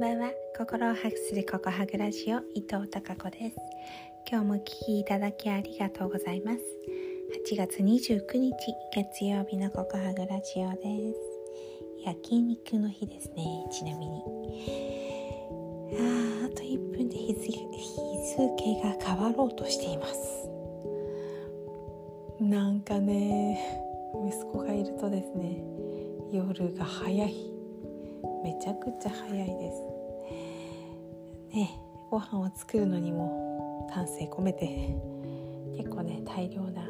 ばんは。心をハグするココハグラジオ伊藤孝子です。今日もお聞きいただきありがとうございます。8月29日月曜日のココハグラジオです。焼肉の日ですねちなみに。ああと1分で日付が変わろうとしています。なんかね息子がいるとですね夜が早い。めちゃくちゃ早いです。ねご飯を作るのにも丹精込めて結構ね大量な、え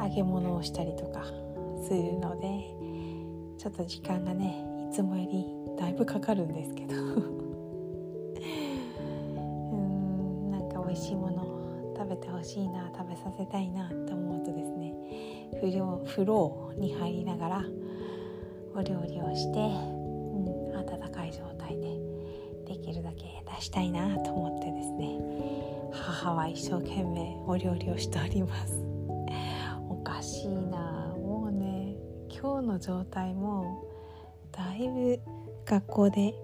ー、揚げ物をしたりとかするのでちょっと時間がねいつもよりだいぶかかるんですけど。うんなんか美味しいもの食べてほしいな食べさせたいなと思うとですね風呂に入りながらお料理をして、きるだけ出したいなと思ってですね。母は一生懸命お料理をしております。おかしいな。もうね今日の状態もだいぶ学校で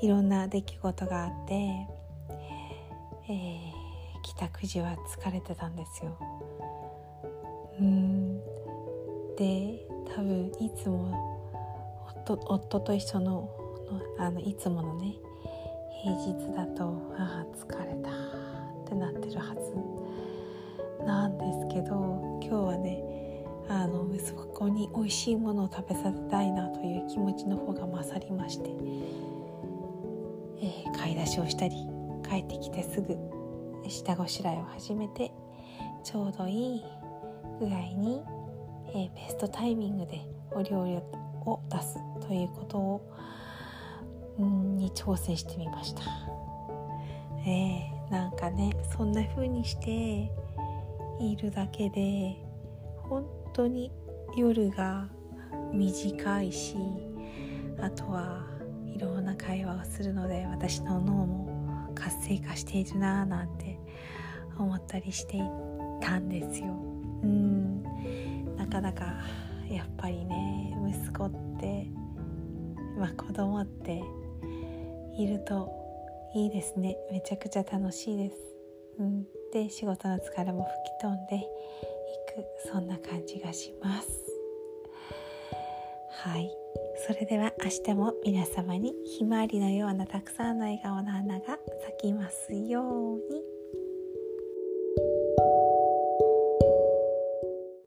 いろんな出来事があって、えー、帰宅時は疲れてたんですよ。うん。で多分いつも夫夫と一緒のあのいつものね平日だとああ疲れたってなってるはず。なんですけど今日はねあの息子に美味しいものを食べさせたいなという気持ちの方が勝りまして、えー、買い出しをしたり帰ってきてすぐ下ごしらえを始めてちょうどいい具合に、えー、ベストタイミングでお料理を出すということをに挑戦してみました。えー、なんかねそんな風にしているだけで本当に夜が短いしあとはいろんな会話をするので私の脳も活性化しているなぁなんて思ったりしていたんですよ。うんなかなかやっぱりね息子ってまあ子供っているといいですね。めちゃくちゃ楽しいです、うん、で仕事の疲れも吹き飛んでいく。そんな感じがします。はい。それでは明日も皆様にひまわりのようなたくさんの笑顔の花が咲きますように。